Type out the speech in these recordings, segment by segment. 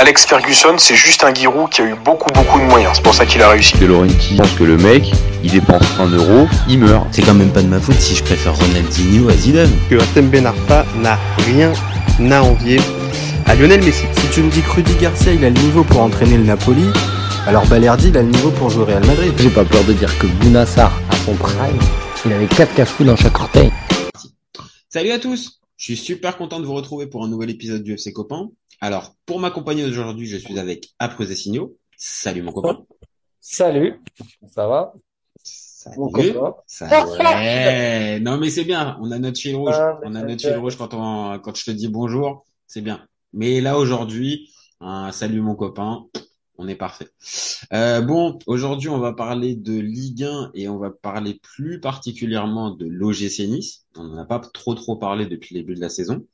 Alex Ferguson, c'est juste un Giroud qui a eu beaucoup beaucoup de moyens. C'est pour ça qu'il a réussi. De Laurenti pense que le mec, il dépense un euro, il meurt. C'est quand même pas de ma faute si je préfère Ronaldinho à Zidane. Que Atem Ben Arfa n'a rien à envier à Lionel Messi. Si tu me dis que Rudy Garcia il a le niveau pour entraîner le Napoli, alors Balerdi il a le niveau pour jouer au Real Madrid. J'ai pas peur de dire que Bounassar, à son prime, il avait 4 cafous dans chaque orteil. Salut à tous Je suis super content de vous retrouver pour un nouvel épisode du FC Copain. Alors, pour m'accompagner aujourd'hui, je suis avec Après Signaux. Salut mon copain. Salut, ça va? Salut. Mon copain. Ça, ouais. non mais c'est bien, on a notre fil rouge. Ah, on a notre fil rouge quand on quand je te dis bonjour, c'est bien. Mais là aujourd'hui, un salut mon copain, on est parfait. Euh, bon, aujourd'hui, on va parler de Ligue 1 et on va parler plus particulièrement de l'OGC Nice. On n'en a pas trop trop parlé depuis le début de la saison.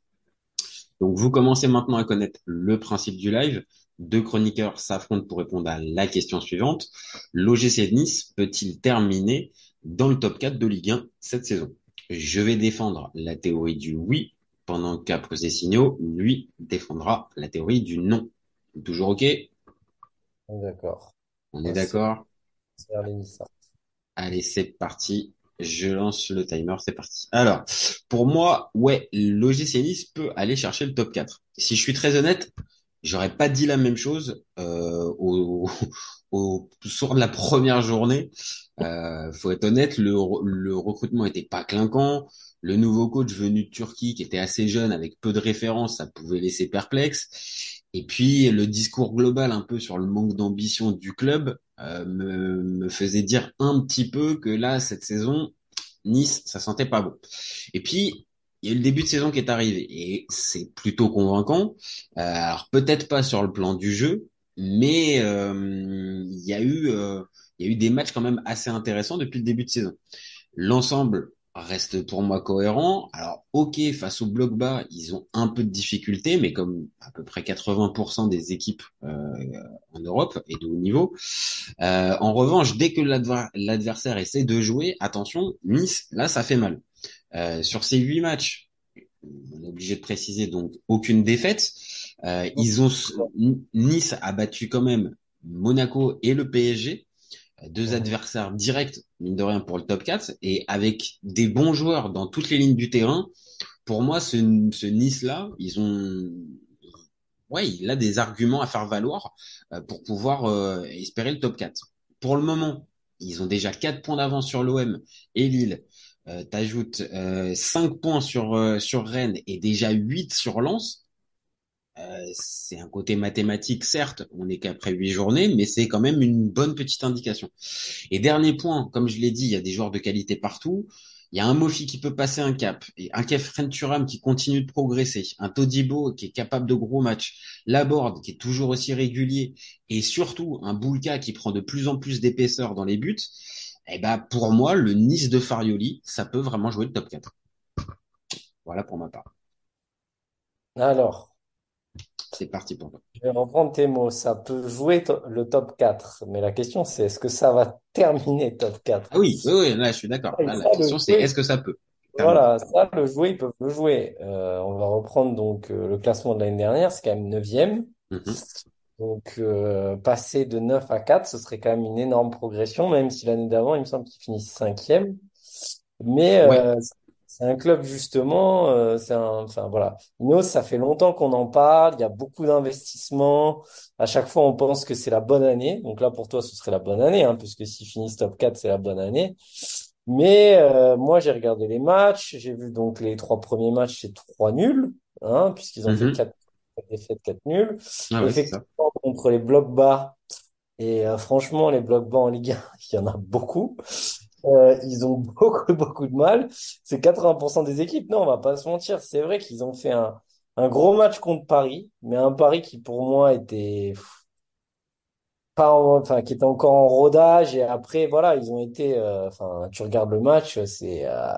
Donc, vous commencez maintenant à connaître le principe du live. Deux chroniqueurs s'affrontent pour répondre à la question suivante. L'OGC Nice peut-il terminer dans le top 4 de Ligue 1 cette saison? Je vais défendre la théorie du oui, pendant qu'Après Signaux, lui, défendra la théorie du non. Toujours OK? D'accord. On est d'accord Allez, c'est parti. Je lance le timer, c'est parti. Alors, pour moi, ouais, l'OGC Nice peut aller chercher le top 4. Si je suis très honnête, j'aurais pas dit la même chose euh, au, au, soir de la première journée. Euh, faut être honnête, le, le recrutement était pas clinquant. Le nouveau coach venu de Turquie, qui était assez jeune, avec peu de références, ça pouvait laisser perplexe. Et puis le discours global un peu sur le manque d'ambition du club euh, me, me, faisait dire un petit peu que là cette saison Nice ça sentait pas bon. Et puis il y a eu le début de saison qui est arrivé et c'est plutôt convaincant. Euh, alors peut-être pas sur le plan du jeu, mais euh, il y a eu il y a eu des matchs quand même assez intéressants depuis le début de saison. L'ensemble reste pour moi cohérent. Alors, ok, face au bloc bas, ils ont un peu de difficultés, mais comme à peu près 80% des équipes euh, en Europe et de haut niveau. Euh, en revanche, dès que l'adversaire essaie de jouer, attention, Nice, là, ça fait mal. Euh, sur ces huit matchs, on est obligé de préciser donc aucune défaite. ils ont Nice a battu quand même Monaco et le PSG deux adversaires directs, mine de rien, pour le top 4, et avec des bons joueurs dans toutes les lignes du terrain, pour moi, ce, ce Nice-là, ils ont, ouais, il a des arguments à faire valoir euh, pour pouvoir euh, espérer le top 4. Pour le moment, ils ont déjà 4 points d'avance sur l'OM et Lille. Euh, T'ajoutes euh, 5 points sur, euh, sur Rennes et déjà 8 sur Lens. Euh, c'est un côté mathématique, certes, on n'est qu'après huit journées, mais c'est quand même une bonne petite indication. Et dernier point, comme je l'ai dit, il y a des joueurs de qualité partout. Il y a un Mofi qui peut passer un cap, et un Kefren Turam qui continue de progresser, un Todibo qui est capable de gros matchs, Laborde qui est toujours aussi régulier, et surtout un Boulka qui prend de plus en plus d'épaisseur dans les buts. Eh ben, pour moi, le Nice de Farioli, ça peut vraiment jouer le top 4. Voilà pour ma part. Alors, c'est parti pour toi. Je vais reprendre tes mots. Ça peut jouer le top 4. Mais la question, c'est est-ce que ça va terminer top 4? Ah oui, oui, oui, là, je suis d'accord. la question, c'est est-ce que ça peut? Voilà, ça, le jouer, ils peuvent le jouer. Euh, on va reprendre donc euh, le classement de l'année dernière, c'est quand même 9e. Mm-hmm. Donc, euh, passer de 9 à 4, ce serait quand même une énorme progression, même si l'année d'avant, il me semble qu'ils finissent 5e. Mais euh, c'est un club justement, euh, c'est un, enfin voilà. Ineos, ça fait longtemps qu'on en parle. Il y a beaucoup d'investissements. À chaque fois, on pense que c'est la bonne année. Donc là, pour toi, ce serait la bonne année, hein, puisque s'ils finissent top 4, c'est la bonne année. Mais euh, moi, j'ai regardé les matchs. J'ai vu donc les trois premiers matchs, c'est trois nuls, hein, puisqu'ils ont fait mm-hmm. quatre, défaites, quatre nuls. Ah Effectivement, contre les blocs bas. Et euh, franchement, les blocs bas en Ligue 1, il y en a beaucoup. Euh, ils ont beaucoup, beaucoup de mal. C'est 80% des équipes. Non, on va pas se mentir. C'est vrai qu'ils ont fait un, un gros match contre Paris, mais un Paris qui pour moi était pas enfin qui était encore en rodage et après voilà ils ont été euh, enfin tu regardes le match c'est euh,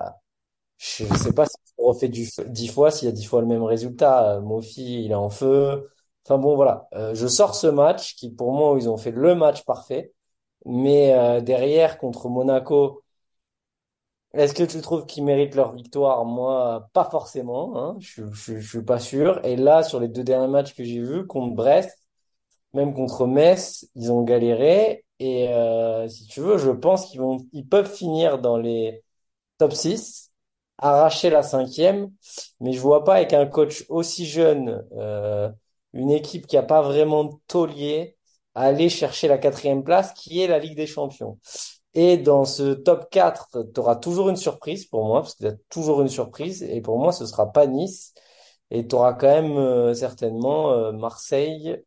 je sais pas si on refait du dix fois s'il y a dix fois le même résultat Mofi il est en feu enfin bon voilà je sors ce match qui pour moi ils ont fait le match parfait mais euh, derrière, contre Monaco, est-ce que tu trouves qu'ils méritent leur victoire? Moi, pas forcément. Hein. Je, je, suis pas sûr. Et là, sur les deux derniers matchs que j'ai vus, contre Brest, Même contre Metz, ils ont galéré. Et euh, si tu veux, je pense qu'ils vont, ils peuvent finir dans les top 6, arracher la cinquième. Mais je vois pas avec un coach aussi jeune, euh, une équipe qui a pas vraiment de taulier, aller chercher la quatrième place, qui est la Ligue des Champions. Et dans ce top 4, tu auras toujours une surprise pour moi, parce qu'il y a toujours une surprise. Et pour moi, ce sera pas Nice. Et tu auras quand même euh, certainement euh, Marseille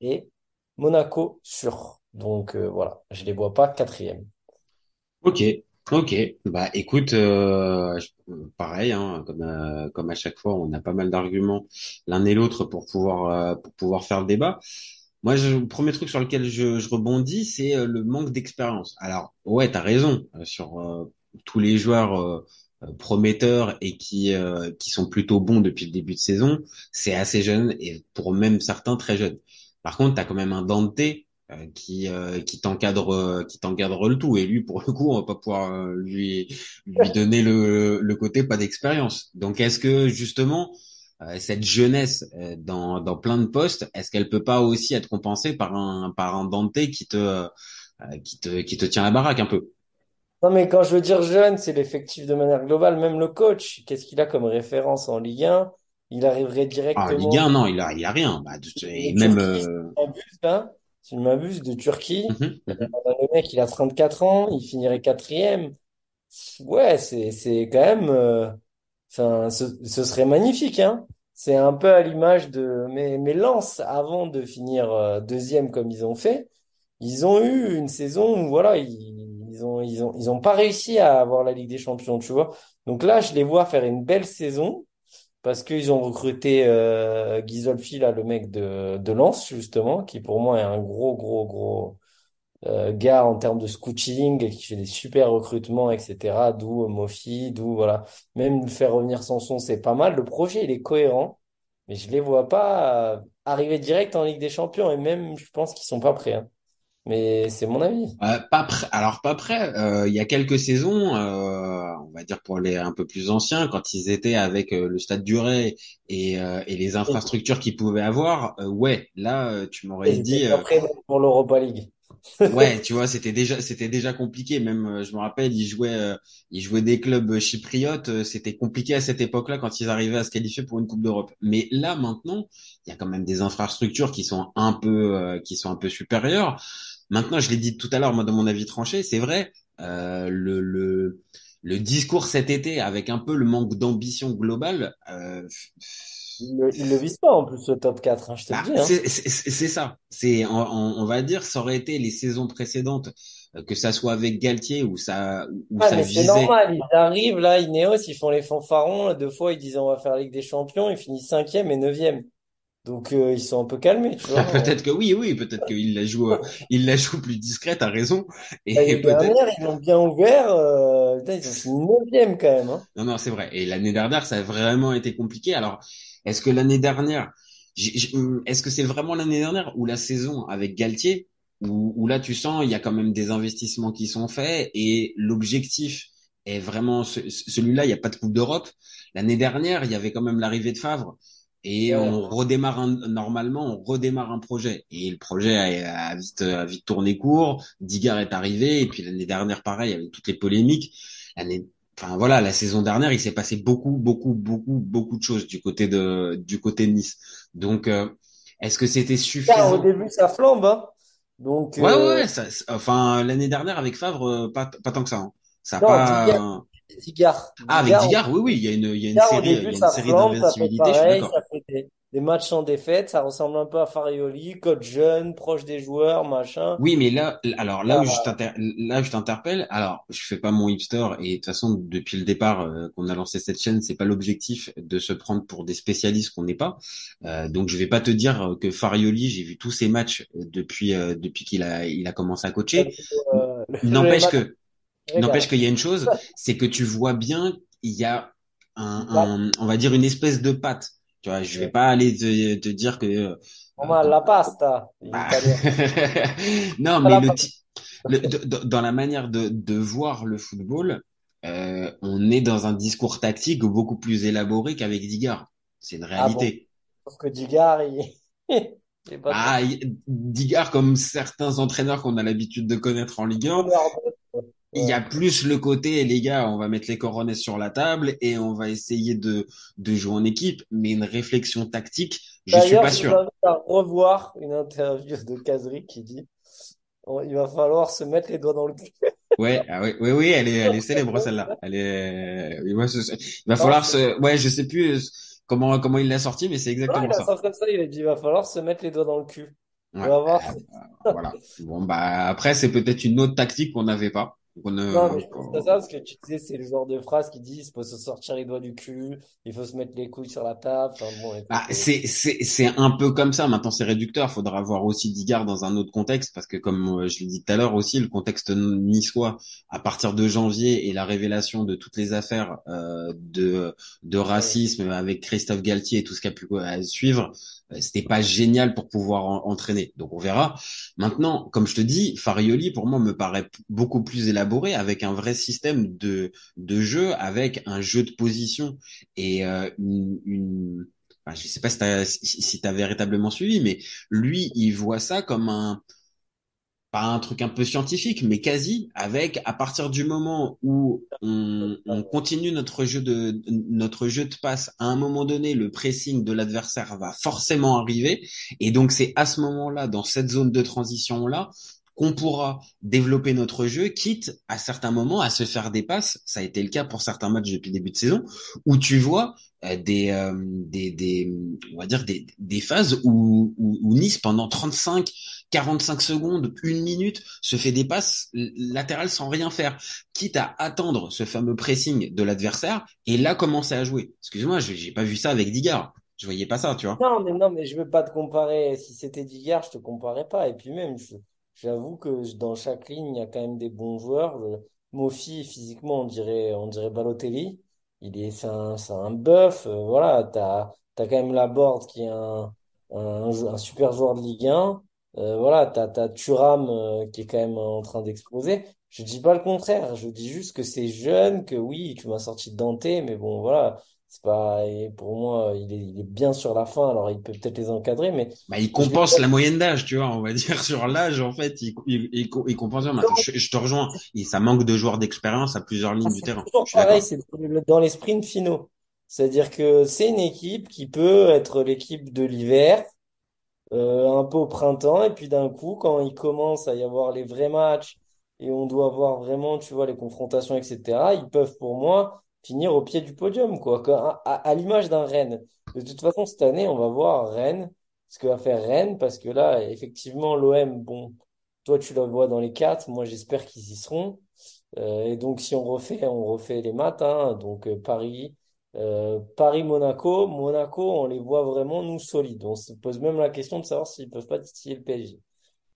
et Monaco sur. Donc euh, voilà, je les vois pas quatrième. Ok, ok. Bah écoute, pareil, hein, comme à chaque fois, on a pas mal d'arguments l'un et l'autre pour pouvoir faire le débat. Moi, je, le premier truc sur lequel je, je rebondis, c'est euh, le manque d'expérience. Alors, ouais, t'as raison euh, sur euh, tous les joueurs euh, euh, prometteurs et qui euh, qui sont plutôt bons depuis le début de saison. C'est assez jeune et pour même certains très jeunes. Par contre, t'as quand même un Dante qui qui t'encadre qui t'encadre le tout et lui pour le coup, on va pas pouvoir lui lui donner le le côté pas d'expérience. Donc, est-ce que justement cette jeunesse euh, dans, dans plein de postes, est-ce qu'elle peut pas aussi être compensée par un par un Dante qui te euh, qui te qui te tient la baraque un peu? Non, mais quand je veux dire jeune, c'est l'effectif de manière globale. Même le coach, qu'est-ce qu'il a comme référence en Ligue 1? Il arriverait Ah, Ligue directement 1, non, il a il a rien. Bah, et même Turquie, si euh, je hein. Si m'abuse, de Turquie. mhm, Euh, mhm. le mec, il a 34 ans, il finirait quatrième. Ouais, c'est, c'est quand même, euh, enfin, ce, ce serait magnifique, hein. C'est un peu à l'image de, mais, mais Lens, avant de finir euh, deuxième comme ils ont fait, ils ont eu une saison où, voilà, ils, ils ont, ils ont, ils ont pas réussi à avoir la Ligue des Champions, tu vois. Donc là, je les vois faire une belle saison parce qu'ils ont recruté euh, là, le mec de, de Lens, justement, qui pour moi est un gros, gros, gros euh, gars en termes de scouting qui fait des super recrutements, etc. D'où euh, Mofi, d'où voilà. Même faire revenir Sanson, c'est pas mal. Le projet, il est cohérent, mais je les vois pas euh, arriver direct en Ligue des Champions et même, je pense qu'ils sont pas prêts. hein. Mais c'est mon avis. Euh, pas prêt. Alors pas prêt. Euh, il y a quelques saisons, on va dire pour les un peu plus anciens, quand ils étaient avec le Stade du Ray et, et les infrastructures qu'ils pouvaient avoir, ouais, là tu m'aurais dit. pas même pour l'Europa League. Ouais, tu vois, c'était déjà c'était déjà compliqué. Même, euh, je me rappelle, ils jouaient euh, ils jouaient des clubs chypriotes. euh, C'était compliqué à cette époque-là quand ils arrivaient à se qualifier pour une Coupe d'Europe. Mais là, maintenant, il y a quand même des infrastructures qui sont un peu qui sont un peu supérieures. Maintenant, je l'ai dit tout à l'heure, moi, dans mon avis tranché, c'est vrai. le le le discours cet été avec un peu le manque d'ambition globale. Le, ils le visent pas en plus, le top 4, hein, je te le bah, dis. Hein. c'est ça. C'est on, va dire, ça aurait été les saisons précédentes, euh, que ça soit avec Galtier où ça où Ah, ça mais c'est visait. normal, ils arrivent là, Ineos, ils font les fanfarons. Deux fois, ils disent on va faire la Ligue des Champions, ils finissent cinquième et neuvième. Donc euh, ils sont un peu calmés, tu vois. Peut-être que oui, oui, peut-être qu'il la joue, euh, il la joue plus discrète, t'as raison. Et L'année dernière, ils l'ont bien ouvert. Euh, putain, ils ont fini neuvième quand même. Hein. Non, non, c'est vrai. Et l'année dernière, ça a vraiment été compliqué. Alors, est-ce que l'année dernière, hum, est-ce que c'est vraiment l'année dernière ou la saison avec Galtier, où, où là, tu sens, il y a quand même des investissements qui sont faits et l'objectif est vraiment ce- celui-là, il n'y a pas de Coupe d'Europe. L'année dernière, il y avait quand même l'arrivée de Favre. Et Ouais. on redémarre un- normalement, on redémarre un projet. Et le projet a, a vite, a vite tourné court. Digard est arrivé. Et puis l'année dernière, pareil, avec toutes les polémiques. L'année, enfin voilà, la saison dernière, il s'est passé beaucoup, beaucoup, beaucoup, beaucoup de choses du côté de, du côté de Nice. Donc, euh, est-ce que c'était au suffisant? début, ça flambe. Hein. Donc, Ouais, euh, ouais, ça, enfin, l'année dernière avec Favre, euh, pas, pas tant que ça. hein. Ça non, pas. Digard, Digard, Ah, avec Digard, oui, oui, il y a une, il y a une Digard, au série, il y a une série d'invincibilité, je suis d'accord. ça des, matchs en défaite, ça ressemble un peu à Farioli, coach jeune, proche des joueurs, machin. Oui, mais là, alors là Là, où je t'inter- là où je t'interpelle, alors je fais pas mon hipster et de toute façon depuis le départ euh, qu'on a lancé cette chaîne, c'est pas l'objectif de se prendre pour des spécialistes qu'on n'est pas. Euh, donc je vais pas te dire que Farioli, j'ai vu tous ses matchs euh, depuis euh, depuis qu'il a il a commencé à coacher. euh, N'empêche que n'empêche qu'il y a une chose, c'est que tu vois bien il y a un, un on va dire une espèce de patte. Tu vois, je vais pas aller te, te dire que euh, la pasta, bah, non, mais le, dans la manière de, de voir le football, euh, on est dans un discours tactique beaucoup plus élaboré qu'avec Digard. C'est une Ah bon? réalité. Sauf que Digard, il... Ah, Digard, comme certains entraîneurs qu'on a l'habitude de connaître en Ligue 1, il y a plus le côté, les gars, on va mettre les coronets sur la table et on va essayer de, de jouer en équipe, mais une réflexion tactique, je suis pas je sûr. invite à revoir une interview de Kazri qui dit oh, il va falloir se mettre les doigts dans le cul. Ouais, ah oui, oui, oui, elle est, elle est célèbre celle-là. Elle est, ce- ce- il va falloir se, ouais, je sais plus euh, comment, comment il l'a sorti, mais c'est non, exactement il a ça. comme ça, il a dit il va falloir se mettre les doigts dans le cul. On Ouais, va voir. euh, voilà. Bon, bah, après, c'est peut-être une autre tactique qu'on n'avait pas. Ne- Non, mais je pense à ça parce que tu disais, c'est le genre de phrase qui dit il faut se sortir les doigts du cul, il faut se mettre les couilles sur la table. Enfin, bon, écoute, Ah, euh, c'est c'est c'est un peu comme ça. Maintenant, c'est réducteur. Faudra voir aussi Digard dans un autre contexte parce que comme euh, je l'ai dit tout à l'heure aussi, le contexte niçois à partir de janvier et la révélation de toutes les affaires euh, de de racisme avec Christophe Galtier et tout ce qu'il a pu euh, suivre, c'était pas génial pour pouvoir en- entraîner. Donc on verra. Maintenant, comme je te dis, Farioli pour moi me paraît beaucoup plus élaboré avec un vrai système de de jeu, avec un jeu de position et euh, une, une enfin, je sais pas si t'as si, si t'as véritablement suivi, mais lui, il voit ça comme un pas un truc un peu scientifique, mais quasi avec à partir du moment où on, on continue notre jeu de notre jeu de passe, à un moment donné, le pressing de l'adversaire va forcément arriver, et donc c'est à ce moment-là, dans cette zone de transition là, qu'on pourra développer notre jeu, quitte à certains moments à se faire des passes. Ça a été le cas pour certains matchs depuis le début de saison, où tu vois euh, des, euh, des, des, on va dire des, des phases où, où, où Nice pendant 35, 45 secondes, une minute, se fait des passes latérales sans rien faire, quitte à attendre ce fameux pressing de l'adversaire et là commencer à jouer. Excuse-moi, j'ai pas vu ça avec Digard. Je voyais pas ça, tu vois. Non, mais non, mais je veux pas te comparer. Si c'était d'hier, je te comparais pas. Et puis même, je- j'avoue que dans chaque ligne, il y a quand même des bons joueurs. Le- Mofi, physiquement, on dirait, on dirait Balotelli. Il est, c'est un, c'est un bœuf. euh, voilà, t'as, t'as quand même Laborde qui est un, un, super joueur de Ligue 1. Euh, voilà, t'as, t'as Thuram euh, qui est quand même en train d'exploser. Je dis pas le contraire. Je dis juste que c'est jeune, que oui, tu m'as sorti de Dante, mais bon, voilà. C'est pas, et pour moi, il est, il est bien sur la fin, alors il peut peut-être les encadrer, mais Bah, il je compense la moyenne d'âge, tu vois, on va dire sur l'âge, en fait, il, il, il, il compense. Je, je te rejoins. Et ça manque de joueurs d'expérience à plusieurs lignes du c'est terrain. pareil, c'est dans les sprints finaux. C'est-à-dire que c'est une équipe qui peut être l'équipe de l'hiver, euh, un peu au printemps, et puis d'un coup, quand il commence à y avoir les vrais matchs, et on doit voir vraiment, tu vois, les confrontations, etc., ils peuvent, pour moi, finir au pied du podium, quoi. À, à- l'image d'un Rennes. De toute façon, cette année, on va voir Rennes, ce que va faire Rennes, parce que là, effectivement, l'OM, bon, toi, tu la vois dans les quatre, moi, j'espère qu'ils y seront. Euh, et donc, si on refait, on refait les maths, hein. Donc, euh, Paris, euh, Paris-Monaco, Monaco, on les voit vraiment, nous, solides. On se pose même la question de savoir s'ils peuvent pas titiller le PSG.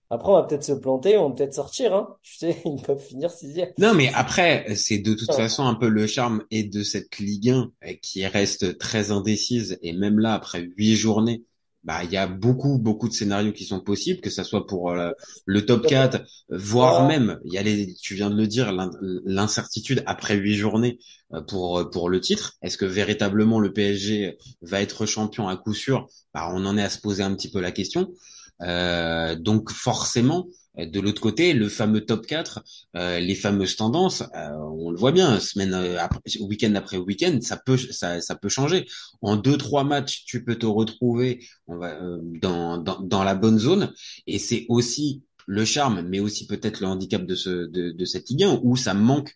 Après, on va peut-être se planter, on va peut-être sortir, hein. Tu sais, ils peuvent finir sixième. Non, mais après, c'est de toute façon un peu le charme et de cette Ligue 1 euh, qui reste très indécise. Et même là, après huit journées, bah, il y a beaucoup, beaucoup de scénarios qui sont possibles, que ça soit pour euh, le top 4, voire même, il y a les, tu viens de le dire, l'in- l'incertitude après huit journées euh, pour, pour le titre. Est-ce que véritablement le PSG va être champion à coup sûr? Bah, on en est à se poser un petit peu la question. Euh, donc forcément, de l'autre côté, le fameux top 4, euh, les fameuses tendances, euh, on le voit bien, semaine euh, après, week-end après week-end, ça peut ça, ça peut changer. En deux trois matchs, tu peux te retrouver on va, euh, dans, dans dans la bonne zone, et c'est aussi le charme, mais aussi peut-être le handicap de ce de, de cette Ligue 1 où ça manque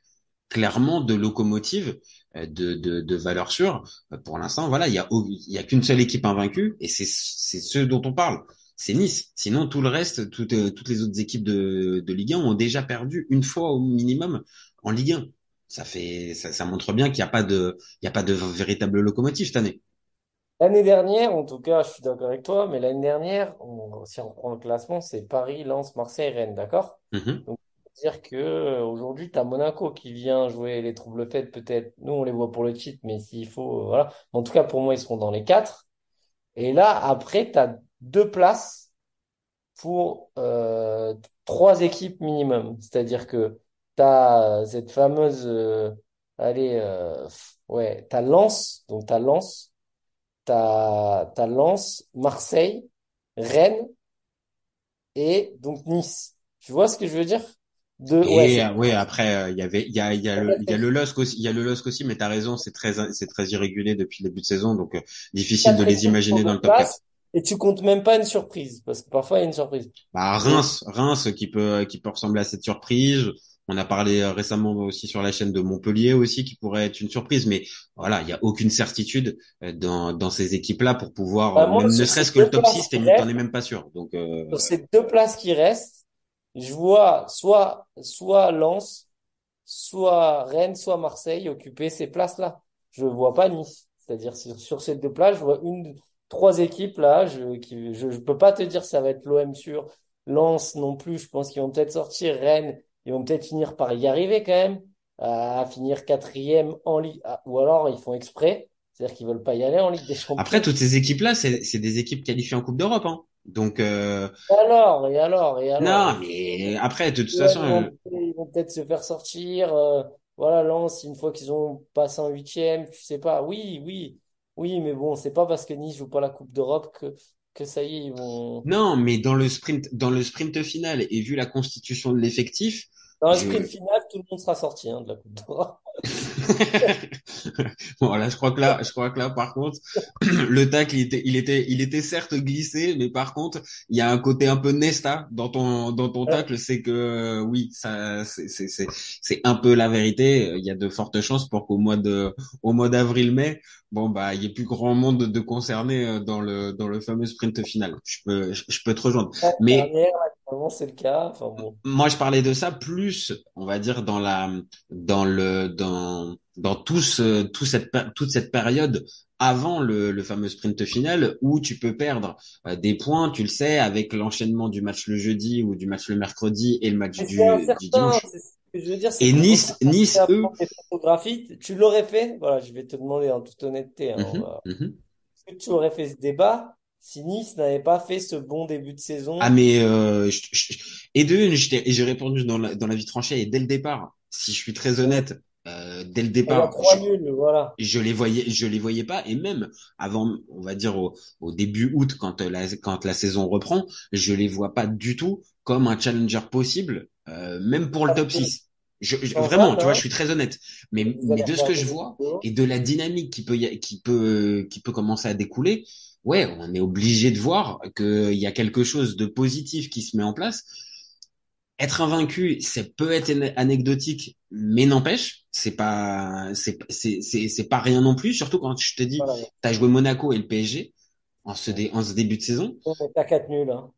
clairement de locomotive euh, de, de, de valeur sûre. Euh, Pour l'instant, voilà, il y a, il y a qu'une seule équipe invaincue et c'est, c'est ceux dont on parle. C'est Nice. Sinon, tout le reste, toutes, euh, toutes les autres équipes de, de Ligue 1 ont déjà perdu une fois au minimum en Ligue 1. Ça fait, ça, ça montre bien qu'il n'y a pas de, il y a pas de véritable locomotive cette année. L'année dernière, en tout cas, je suis d'accord avec toi, mais l'année dernière, on- si on prend le classement, c'est Paris, Lens, Marseille, Rennes, d'accord? Mhm. Donc, dire que euh, aujourd'hui, tu as Monaco qui vient jouer les troubles faits, peut-être. Nous, on les voit pour le titre, mais s'il faut, euh, voilà. En tout cas, pour moi, ils seront dans les quatre. Et là, après, tu as deux places pour euh, trois équipes minimum. C'est-à-dire que tu as cette fameuse, euh, allez, euh, ouais, tu as Lens, donc tu as Lens, tu as, Lens, Marseille Rennes et donc Nice. Tu vois ce que je veux dire? De, Et ouais, c'est euh, ouais, après euh, il y avait il y a il y a le il y a le LOSC aussi, il y a le LOSC aussi, mais t'as raison, c'est très c'est très irrégulier depuis le début de saison, donc euh, difficile de les imaginer dans le top 4. Et tu comptes même pas une surprise parce que parfois il y a une surprise. Bah Reims, Reims qui peut qui peut ressembler à cette surprise. On a parlé euh, récemment aussi sur la chaîne de Montpellier aussi qui pourrait être une surprise, mais voilà, il y a aucune certitude euh, dans dans ces équipes-là pour pouvoir bah, euh, moi, même ne serait-ce que le top places 6, qui t'es- t'en es même pas sûr. Donc euh, sur ces deux places qui restent, je vois soit, soit Lens, soit Rennes, soit Marseille occuper ces places-là. Je vois pas Nice. C'est-à-dire, sur, sur ces deux places, je vois une, trois équipes là, je, qui, je, je peux pas te dire ça va être l'OM sûr. Lens non plus, je pense qu'ils vont peut-être sortir. Rennes, ils vont peut-être finir par y arriver quand même, à finir quatrième en Ligue, ou alors ils font exprès. C'est-à-dire qu'ils veulent pas y aller en Ligue des après Champions. toutes ces équipes-là, c'est c'est des équipes qualifiées en Coupe d'Europe, hein. Donc euh, Et alors, et alors, et alors, non, mais après de toute Ouais, façon, ils euh, vont, ils vont peut-être se faire sortir. euh, voilà, Lens, une fois qu'ils ont passé en huitième, tu sais pas. Oui, oui, oui, mais bon, c'est pas parce que Nice joue pas la Coupe d'Europe que, que ça y est, ils vont. non, mais dans le sprint dans le sprint final et vu la constitution de l'effectif, Dans le je sprint final, tout le monde sera sorti hein, de la Coupe d'Europe. Bon, là, je crois que là, je crois que là, par contre, le tacle, il était, il était, il était certes glissé, mais par contre, il y a un côté un peu Nesta dans ton, dans ton tacle, c'est que, euh, oui, ça, c'est, c'est, c'est, c'est un peu la vérité. Il y a de fortes chances pour qu'au mois de, au mois d'avril-mai, bon, bah, il y ait plus grand monde de concernés euh, dans le, dans le fameux sprint final. Je peux, je, je peux te rejoindre. Mais dernière, actuellement, c'est le cas. Enfin bon. moi, je parlais de ça plus, on va dire, dans la, dans le, dans, dans tout ce, tout cette, toute cette période avant le, le fameux sprint final où tu peux perdre euh, des points, tu le sais, avec l'enchaînement du match le jeudi ou du match le mercredi et le match du, du dimanche. C'est ce que je veux dire, c'est Et Nice, Nice, eux. Tu l'aurais fait? Voilà, je vais te demander en toute honnêteté. Hein, on mhm, mhm. Est-ce que tu aurais fait ce débat si Nice n'avait pas fait ce bon début de Ah saison? mais euh, je- je- et de j'ai répondu dans la, dans la vie tranchée et dès le départ, si je suis très honnête, euh, dès le départ, je, voilà. je les voyais, je les voyais pas et même avant, on va dire au, au début août quand la quand la saison reprend, je les vois pas du tout comme un challenger possible, euh, même pour le Parce top que 6. Je, je- vraiment, tu vois, hein, je suis très honnête. Mais mais de ce que je vois et de la dynamique qui peut qui peut qui peut commencer à découler, ouais, on est obligé de voir qu'il y a quelque chose de positif qui se met en place. Être invaincu, c'est peut être ane- anecdotique, mais n'empêche, c'est pas, c'est, c'est, c'est, pas rien non plus. Surtout quand je te dis, Voilà. t'as joué Monaco et le PSG en ce, dé- en ce début de saison. À 4 nuls, hein.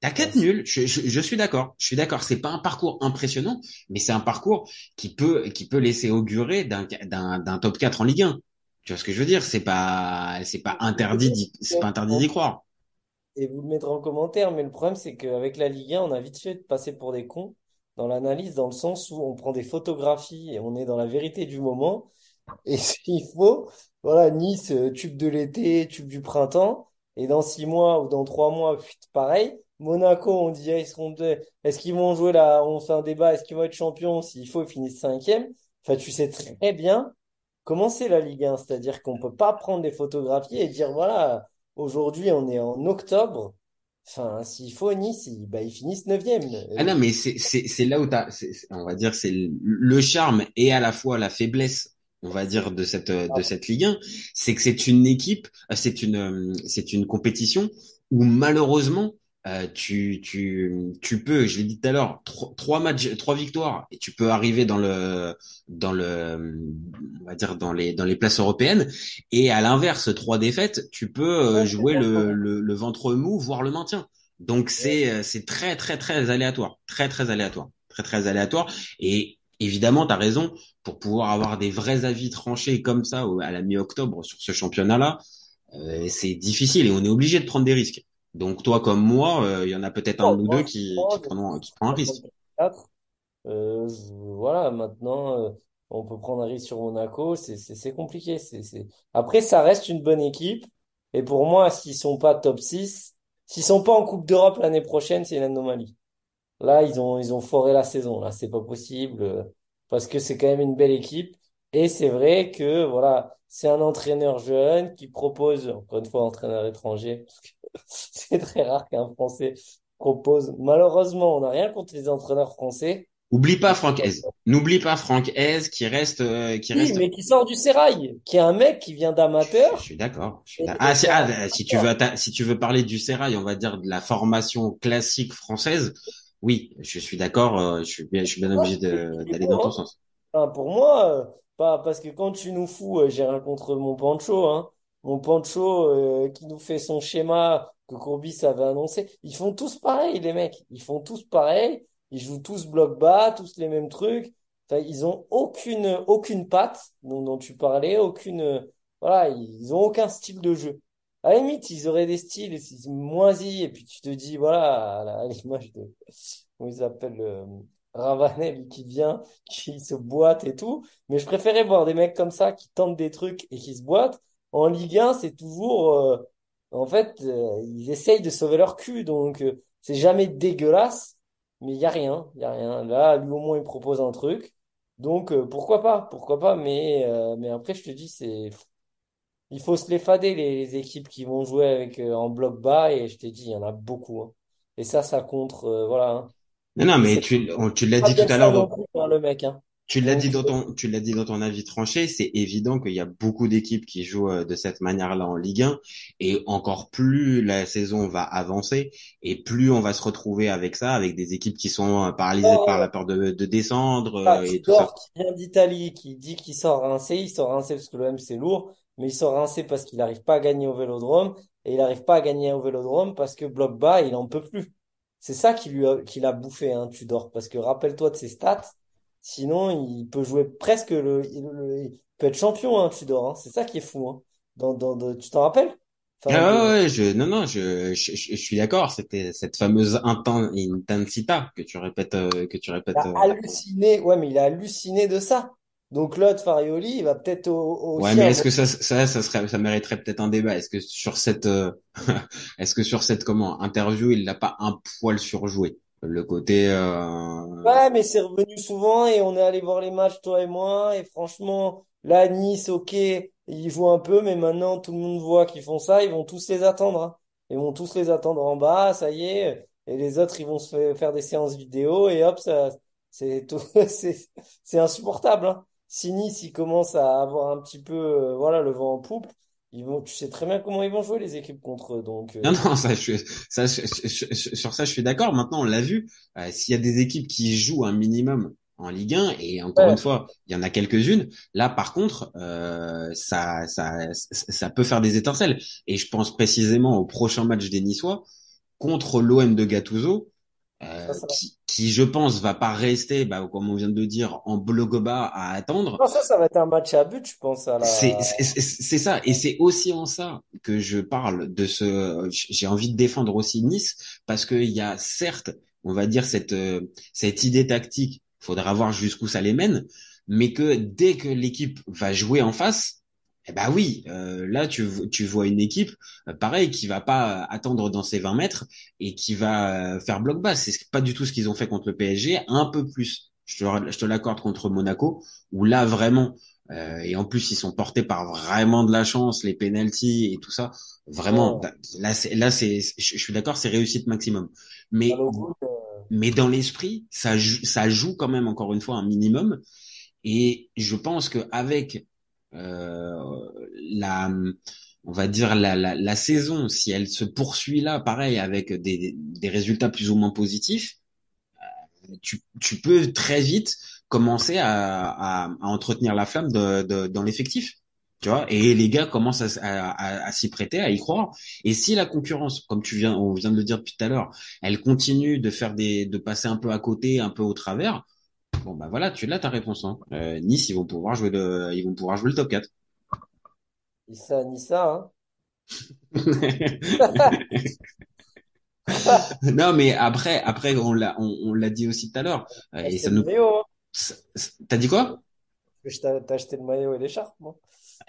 T'as quatre nuls. Je, je, je suis d'accord. Je suis d'accord. C'est pas un parcours impressionnant, mais c'est un parcours qui peut, qui peut laisser augurer d'un, d'un, d'un top 4 en Ligue 1. Tu vois ce que je veux dire? C'est pas, c'est pas interdit d'y, c'est pas interdit d'y croire. Et vous le mettrez en commentaire, mais le problème, c'est qu'avec la Ligue 1, on a vite fait de passer pour des cons dans l'analyse, dans le sens où on prend des photographies et on est dans la vérité du moment. Et s'il faut, voilà, Nice, euh, tube de l'été, tube du printemps. Et dans six mois ou dans trois mois, pareil. Monaco, on dit, ah, ils seront deux. Est-ce qu'ils vont jouer là? On fait un débat, est-ce qu'ils vont être champions? S'il faut, ils finissent cinquième. Enfin, tu sais très bien comment c'est la Ligue 1. C'est-à-dire qu'on peut pas prendre des photographies et dire, voilà, aujourd'hui, on est en octobre. Enfin, s'il faut, Nice, ils, bah, ils finissent neuvième. Ah non, mais c'est, là où c'est- on va dire, c'est le le charme et à la fois la faiblesse, on va dire, de cette, de cette Ligue 1, c'est que c'est une équipe, euh, c'est une, euh, c'est une compétition où malheureusement, euh, tu, tu, tu peux, je l'ai dit tout à l'heure, trois, trois matchs, trois victoires, et tu peux arriver dans le, dans le, on va dire, dans les, dans les places européennes, et à l'inverse, trois défaites, tu peux euh, jouer le, le, le ventre mou, voire le maintien. Donc c'est euh, c'est très très très aléatoire, très très aléatoire, très très aléatoire. Et évidemment, tu as raison pour pouvoir avoir des vrais avis tranchés comme ça à la mi-octobre sur ce championnat-là, euh, c'est difficile et on est obligé de prendre des risques. Donc toi comme moi, euh, il y en a peut-être un ou deux qui qui prend un risque. 4. Euh, voilà, maintenant, euh, on peut prendre un risque sur Monaco. C'est, compliqué. C'est. Après, ça reste une bonne équipe. Et pour moi, s'ils sont pas top 6, s'ils sont pas en Coupe d'Europe l'année prochaine, c'est une anomalie. Là, ils ont, ils ont foré la saison. Là, c'est pas possible. euh, Parce que c'est quand même une belle équipe. Et c'est vrai que, voilà, c'est un entraîneur jeune qui propose, encore une fois, entraîneur étranger, parce que C'est très rare qu'un Français propose. Malheureusement, on n'a rien contre les entraîneurs français. Oublie pas Franck Hez. N'oublie pas Franck Hez qui reste, euh, qui Oui, reste. mais qui sort du sérail, qui est un mec qui vient Je d'amateur. d'accord. je suis d'accord. Ah, si, ah, bah, si tu veux, si tu veux parler du sérail, on va dire de la formation classique française. Oui, je suis d'accord. euh, Je suis bien, je suis bien obligé d'aller dans ton sens. Enfin, pour moi, euh, pas parce que quand tu nous fous, j'ai rien contre mon Pancho, hein. Mon Pancho euh, qui nous fait son schéma que Courbis avait annoncé. Ils font tous pareil, les mecs. Ils font tous pareil. Ils jouent tous bloc bas, tous les mêmes trucs. Ils ont aucune aucune patte dont, tu parlais, aucune voilà, ils ont aucun style de jeu. À la limite, ils auraient des styles c'est moisis et puis tu te dis voilà, à l'image de comment il s'appelle euh, Ravanel qui vient qui se boite et tout. Mais je préférais voir des mecs comme ça qui tentent des trucs et qui se boitent. En Ligue 1, c'est toujours, euh, en fait, euh, ils essayent de sauver leur cul. Donc, euh, c'est jamais dégueulasse, mais il y a rien, il y a rien. Là, lui au moins, il propose un truc. Donc, euh, pourquoi pas, pourquoi pas. Mais, euh, mais après, je te dis, c'est, il faut se les fader les, les équipes qui vont jouer avec euh, en bloc bas. Et je t'ai dit, il y en a beaucoup. hein. Et ça, ça contre, euh, voilà. hein. Non, non, mais tu, on- tu l'as dit tout à l'heure. dans- hein, le mec. Hein. Tu l'as dit dans ton, tu l'as dit dans ton avis tranché, c'est évident qu'il y a beaucoup d'équipes qui jouent euh, de cette manière-là en Ligue 1 et encore plus la saison va avancer et plus on va se retrouver avec ça, avec des équipes qui sont euh, paralysées par la peur de, de descendre Ah, euh, et tu tout ça. dors qui vient d'Italie, qui dit qu'il sort rincé, il sort rincé parce que l'OM c'est lourd, mais il sort rincé parce qu'il n'arrive pas à gagner au Vélodrome, et il n'arrive pas à gagner au Vélodrome parce que bloc bas, il en peut plus. C'est ça qui lui a, qui l'a bouffé, hein, Tudor, parce que rappelle-toi de ses stats, sinon il peut jouer presque le, il, le- il peut être champion, hein, Tudor, hein. C'est ça qui est fou, hein. Dans, dans, de- tu t'en rappelles? Enfin, Ah de- ouais, je, non, non, je, je, je- je suis d'accord. C'était cette fameuse inten- intensita que tu répètes, euh, que tu répètes. il a euh, halluciné, ouais, mais il a halluciné de ça. Donc l'autre, Farioli, il va peut-être au- Ouais, aussi mais avoir est-ce que ça, ça, ça serait, ça mériterait peut-être un débat? Est-ce que sur cette, euh, est-ce que sur cette comment interview, il l'a pas un poil surjoué? Le côté. Euh... Ouais, mais c'est revenu souvent et on est allé voir les matchs, toi et moi. Et franchement, là, Nice, ok, ils jouent un peu, mais maintenant tout le monde voit qu'ils font ça. Ils vont tous les attendre. hein. Ils vont tous les attendre en bas, ça y est. Et les autres, ils vont se fa- faire des séances vidéo et hop, ça, c'est tout, c'est insupportable. Hein. Si Nice, ils commencent à avoir un petit peu, euh, voilà, le vent en poupe, ils vont, tu sais très bien comment ils vont jouer les équipes contre eux. Donc, euh, Non, non, ça, je, ça, je- sur ça, je suis d'accord. Maintenant, on l'a vu. euh, s'il y a des équipes qui jouent un minimum en Ligue 1, et encore Ouais. une fois, il y en a quelques-unes. Là, par contre, euh, ça, ça, ça peut faire des étincelles. Et je pense précisément au prochain match des Niçois contre l'OM de Gattuso. Euh, qui, qui, je pense, va pas rester, bah, comme on vient de le dire, en bloc bas à attendre. non, ça, ça va être un match à but, je pense, la, C'est ça, et c'est aussi en ça que je parle de ce. J'ai envie de défendre aussi Nice parce qu'il y a certes, on va dire cette cette idée tactique. Faudra voir jusqu'où ça les mène, mais que dès que l'équipe va jouer en face, eh ben oui, euh, là tu tu vois une équipe euh, pareil qui va pas attendre dans ses 20 mètres et qui va euh, faire bloc bas. C'est pas du tout ce qu'ils ont fait contre le PSG, un peu plus. Je te, je te l'accorde contre Monaco, où là vraiment euh, et en plus, ils sont portés par vraiment de la chance, les penalties et tout ça. Vraiment, Ouais. là, c'est, là, c'est, je suis d'accord, c'est réussite maximum. Mais, euh, mais dans l'esprit, ça joue, ça joue quand même encore une fois un minimum. Et je pense que avec la, on va dire la, la, la saison, si elle se poursuit là, pareil, avec des, des résultats plus ou moins positifs, tu, tu peux très vite commencer à, à, à entretenir la flamme de, de, dans l'effectif. Tu vois, et les gars commencent à, à, à, à s'y prêter, à y croire. Et si la concurrence, comme tu viens, on vient de le dire depuis tout à l'heure, elle continue de faire des, de passer un peu à côté, un peu au travers, bon bah voilà, tu l'as ta réponse. Hein. Euh, nice, ils vont pouvoir jouer le, ils vont pouvoir jouer le top 4. ni ça, ni ça, hein. non, mais après, après, on l'a, on, on l'a dit aussi tout à l'heure. euh, et ça nous, hein. t'as dit quoi? T'as acheté le maillot et l'écharpe, moi.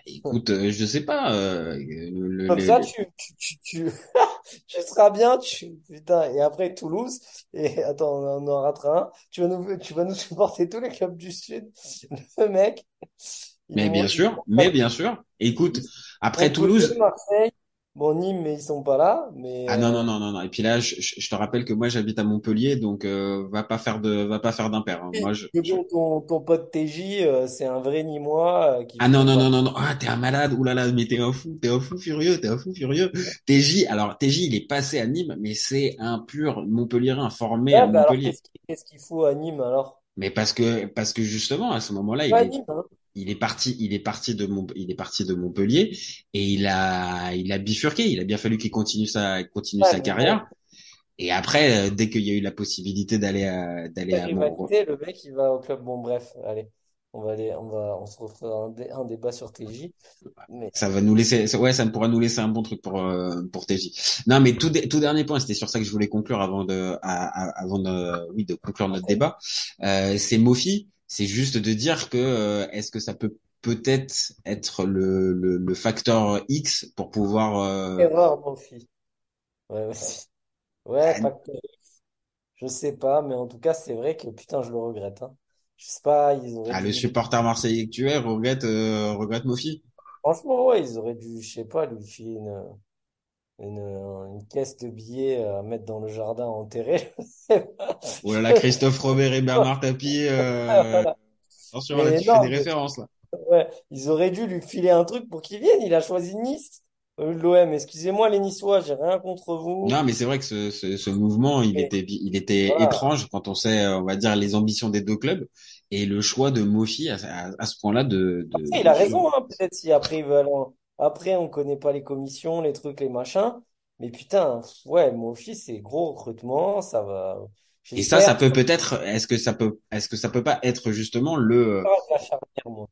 Écoute, euh, je sais pas. euh, le- Comme le- ça, le- tu, tu, tu, tu, tu seras bien, tu, putain. Et après, Toulouse, et attends, on en ratera un. Tu vas nous, tu vas nous supporter tous les clubs du Sud. Le mec. Mais bien sûr, mais bien sûr. Écoute, après Toulouse, Marseille, Bon, Nîmes, mais ils sont pas là. Mais Ah non, non, euh, non, non, non. Et puis là, je, je- je te rappelle que moi, j'habite à Montpellier, donc euh, va pas faire de, va pas faire d'impair. hein. Moi, je, bon, ton, ton pote TJ, euh, c'est un vrai Nîmois euh, qui Ah non, non, pas. non, non, non. Ah, t'es un malade. Ouh là là, mais t'es un fou, t'es un fou furieux, t'es un fou furieux. TJ, alors TJ, il est passé à Nîmes, mais c'est un pur Montpellierin formé à bah Montpellier. qu'est-ce qu'il faut à Nîmes alors? Mais parce que, parce que justement, à ce moment-là, Pas il à est, Nîmes, hein. Il est parti, il est parti de Mont, il est parti de Montpellier et il a, il a bifurqué. Il a bien fallu qu'il continue sa, continue Ouais, sa carrière. Et après, euh, dès qu'il y a eu la possibilité d'aller à, d'aller à Mont, rivalité, le mec il va au club. Bon, bref, allez, on va aller, on va, on se refera un, dé- un débat sur TJ. Mais Ça va nous laisser, ça- ouais, ça pourra nous laisser un bon truc pour euh, pour TJ. Non, mais tout tout dernier point, c'était sur ça que je voulais conclure avant de à- à- avant de oui de conclure notre débat. Euh, c'est Mofi, c'est juste de dire que euh, est-ce que ça peut peut-être être le, le le facteur X pour pouvoir euh, erreur, mon fils. Ouais, aussi. Ouais, ah, facteur X. Je sais pas, mais en tout cas, c'est vrai que putain, je le regrette. Hein. Je sais pas, ils auraient ah, dû le supporter marseillais que tu es regrette euh, regrette Mofi. Franchement, ouais, ils auraient dû, je sais pas, lui filer une, une, une caisse de billets à mettre dans le jardin enterré. Oh là là, Christophe Robert et Bernard Tapie, euh, attention là, tu fais des mais, références là. ouais, ils auraient dû lui filer un truc pour qu'il vienne. Il a choisi Nice, euh, l'OM. Excusez-moi, les Niçois, j'ai rien contre vous. Non, mais c'est vrai que ce, ce, ce mouvement, il était, il était voilà. étrange quand on sait, euh, on va dire, les ambitions des deux clubs et le choix de Mofi à, à, à ce point-là de, il a raison, hein, peut-être si après ils veulent en- Après, on connaît pas les commissions, les trucs, les machins. Mais putain, ouais, mon fils, c'est gros recrutement, ça va. Et ça, ça peut peut-être, est-ce que ça peut, est-ce que ça peut pas être justement le, la charnière, moi.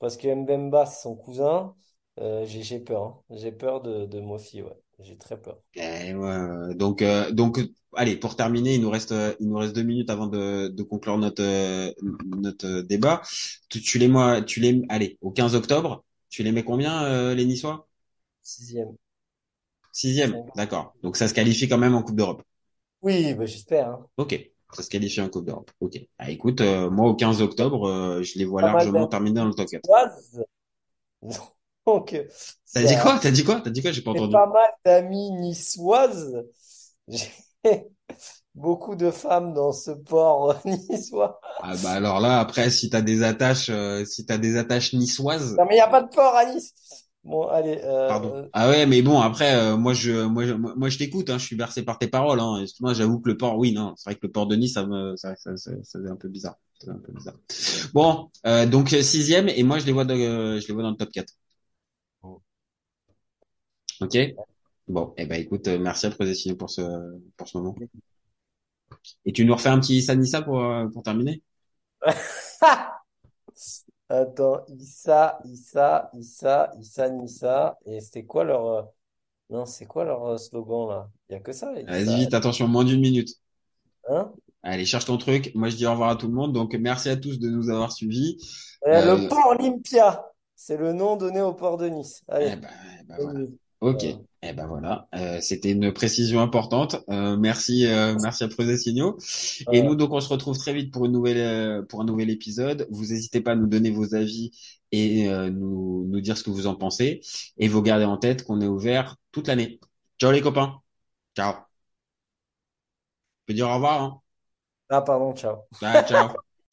Parce que Mbemba, c'est son cousin. Euh, j'ai peur. hein. J'ai peur de, de Mofi, ouais. J'ai très peur. eh, ouais, donc, euh, donc, allez, pour terminer, il nous reste, il nous reste deux minutes avant de, de conclure notre, euh, notre débat. Tu, tu les, moi, tu les, allez, au 15 octobre, tu les mets combien, euh, les Niçois? Sixième. Sixième, d'accord. Donc ça se qualifie quand même en Coupe d'Europe. Oui, bah, j'espère. hein. Ok, ça se qualifie en Coupe d'Europe. Ok. Ah, écoute, euh, moi au 15 octobre, euh, je les vois Pas largement d'amis terminés dans le top 4. niçoises. Donc, T'as dit quoi? T'as dit quoi? T'as dit quoi? J'ai pas entendu. pas mal d'amis niçoises. Beaucoup de femmes dans ce port niçois. Ah bah alors là, après, si t'as des attaches, euh, si t'as des attaches niçoises, Non, mais il n'y a pas de port à Nice. Bon, allez. pardon. Euh, Ah ouais, mais bon, après, euh, moi je, moi, je- moi, je t'écoute, hein, je suis bercé par tes paroles. Hein. Moi, j'avoue que le port, oui, non, c'est vrai que le port de Nice, ça me, ça, ça, ça, ça un peu bizarre. Un peu bizarre. Bon, euh, donc euh, sixième, et moi je les vois, de, euh, je les vois dans le top 4. Ok? Bon, eh ben écoute, merci à Prozessino pour ce, pour ce moment. Et tu nous refais un petit Sanissa pour, euh, pour terminer? Attends, Issa, Issa, Issa, Issa, Nissa. Et c'était quoi leur. euh, Non, c'est quoi leur euh, slogan là? Il n'y a que ça, Vas-y vite, attention, moins d'une minute. Hein? Allez, cherche ton truc. Moi, je dis au revoir à tout le monde. Donc, merci à tous de nous avoir suivis. Euh, Euh, le port Olympia. C'est le nom donné au port de Nice. eh Allez. ben, eh ben bonne voilà. Ok. Voilà. Eh ben voilà. Euh, c'était une précision importante. Euh, merci, euh, merci à Prozessino. Et Voilà. nous, donc, on se retrouve très vite pour une nouvelle, euh, pour un nouvel épisode. Vous n'hésitez pas à nous donner vos avis et euh, nous, nous dire ce que vous en pensez. Et vous gardez en tête qu'on est ouvert toute l'année. Ciao les copains. Ciao. Je peux dire au revoir, hein. Ah, pardon, ciao. Ah, ciao.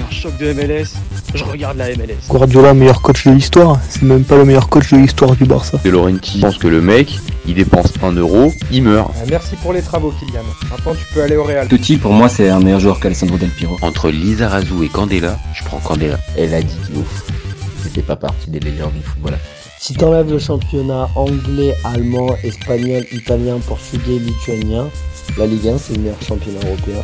un choc de MLS, je regarde la MLS. Guardiola, meilleur coach de l'histoire, c'est même pas le meilleur coach de l'histoire du Barça. De Laurenti pense que le mec, il dépense un euro, il meurt. Euh, merci pour les travaux, Kylian. Maintenant, tu peux aller au Real. Totti, pour moi, c'est un meilleur joueur qu'Alessandro Del Piro. Entre Lizarazu et Candela, je prends Candela. Elle a dit Diouf. C'était pas partie des légendes du football. Si t'enlèves le championnat anglais, allemand, espagnol, italien, portugais, lituanien, la Ligue 1 c'est le meilleur championnat européen.